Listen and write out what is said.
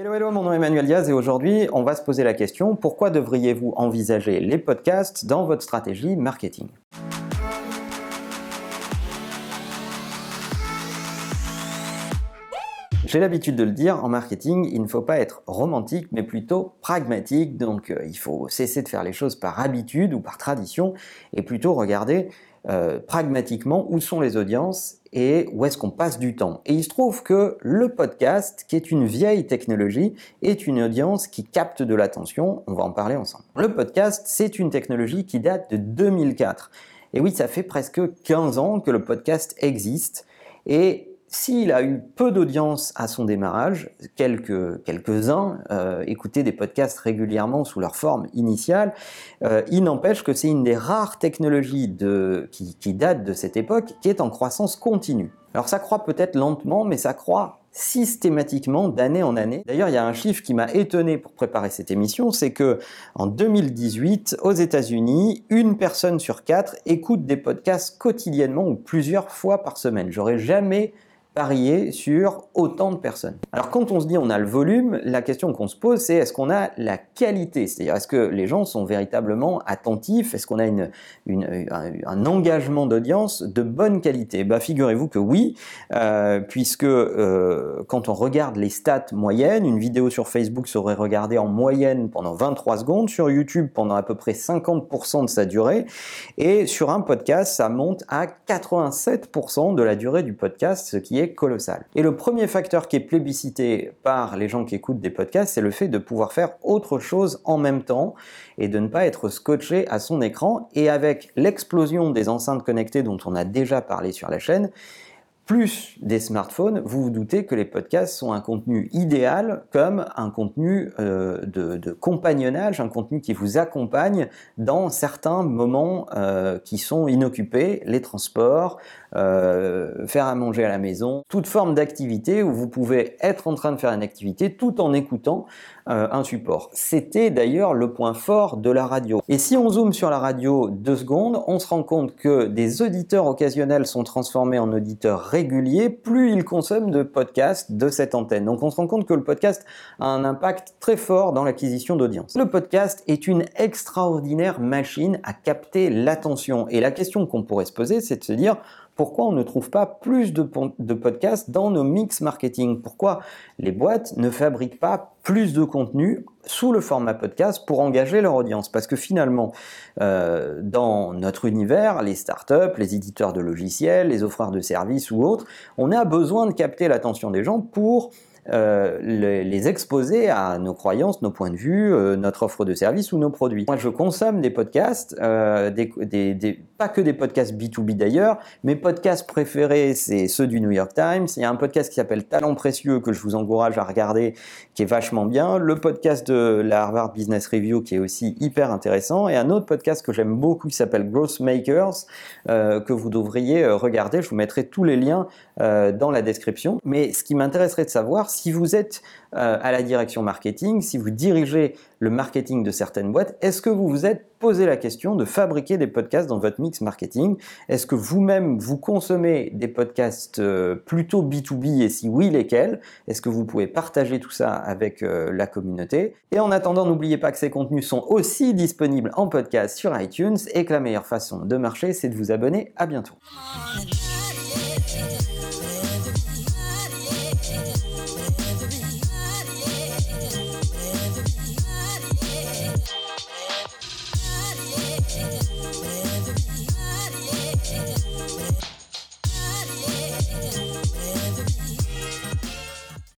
Hello, hello, mon nom est Emmanuel Diaz et aujourd'hui, on va se poser la question pourquoi devriez-vous envisager les podcasts dans votre stratégie marketing? J'ai l'habitude de le dire, en marketing, il ne faut pas être romantique, mais plutôt pragmatique. Donc, euh, il faut cesser de faire les choses par habitude ou par tradition et plutôt regarder euh, pragmatiquement où sont les audiences et où est-ce qu'on passe du temps. Et il se trouve que le podcast, qui est une vieille technologie, est une audience qui capte de l'attention. On va en parler ensemble. Le podcast, c'est une technologie qui date de 2004. Et oui, ça fait presque 15 ans que le podcast existe. Et s'il a eu peu d'audience à son démarrage, quelques, quelques-uns euh, écoutaient des podcasts régulièrement sous leur forme initiale, euh, il n'empêche que c'est une des rares technologies qui, qui date de cette époque qui est en croissance continue. Alors ça croît peut-être lentement, mais ça croît systématiquement d'année en année. D'ailleurs, il y a un chiffre qui m'a étonné pour préparer cette émission, c'est que en 2018, aux États-Unis, une personne sur quatre écoute des podcasts quotidiennement ou plusieurs fois par semaine. J'aurais jamais parier sur autant de personnes. Alors quand on se dit on a le volume, la question qu'on se pose c'est est-ce qu'on a la qualité? C'est-à-dire est-ce que les gens sont véritablement attentifs? Est-ce qu'on a une, un, engagement d'audience de bonne qualité? Bah figurez-vous que oui, euh, puisque euh, quand on regarde les stats moyennes, une vidéo sur Facebook serait regardée en moyenne pendant 23 secondes, sur YouTube pendant à peu près 50% de sa durée, et sur un podcast ça monte à 87% de la durée du podcast, ce qui est Et le premier facteur qui est plébiscité par les gens qui écoutent des podcasts, c'est le fait de pouvoir faire autre chose en même temps et de ne pas être scotché à son écran. Et avec l'explosion des enceintes connectées dont on a déjà parlé sur la chaîne, plus des smartphones, vous vous doutez que les podcasts sont un contenu idéal comme un contenu euh, de, compagnonnage, un contenu qui vous accompagne dans certains moments euh, qui sont inoccupés, les transports, euh, faire à manger à la maison, toute forme d'activité où vous pouvez être en train de faire une activité tout en écoutant un support. C'était d'ailleurs le point fort de la radio. Et si on zoome sur la radio deux secondes, on se rend compte que des auditeurs occasionnels sont transformés en auditeurs réguliers plus il consomme de podcasts de cette antenne. Donc on se rend compte que le podcast a un impact très fort dans l'acquisition d'audience. Le podcast est une extraordinaire machine à capter l'attention. Et la question qu'on pourrait se poser, c'est de se dire, pourquoi on ne trouve pas plus de, podcasts dans nos mix marketing? Pourquoi les boîtes ne fabriquent pas plus de contenu sous le format podcast pour engager leur audience Parce que finalement, euh, dans notre univers, les startups, les éditeurs de logiciels, les offreurs de services ou autres, on a besoin de capter l'attention des gens pour euh, les, exposer à nos croyances, nos points de vue, euh, notre offre de service ou nos produits. Moi, je consomme des podcasts, euh, des, pas que des podcasts B2B d'ailleurs. Mes podcasts préférés, c'est ceux du New York Times. Il y a un podcast qui s'appelle Talent précieux que je vous encourage à regarder, qui est vachement bien. Le podcast de la Harvard Business Review qui est aussi hyper intéressant. Et un autre podcast que j'aime beaucoup qui s'appelle Growth Makers, que vous devriez regarder. Je vous mettrai tous les liens dans la description. Mais ce qui m'intéresserait de savoir, si vous êtes euh, à la direction marketing, si vous dirigez le marketing de certaines boîtes, est-ce que vous vous êtes posé la question de fabriquer des podcasts dans votre mix marketing Est-ce que vous-même vous consommez des podcasts euh, plutôt B2B et si oui, lesquels Est-ce que vous pouvez partager tout ça avec euh, la communauté Et en attendant, n'oubliez pas que ces contenus sont aussi disponibles en podcast sur iTunes et que la meilleure façon de marcher, c'est de vous abonner. À bientôt.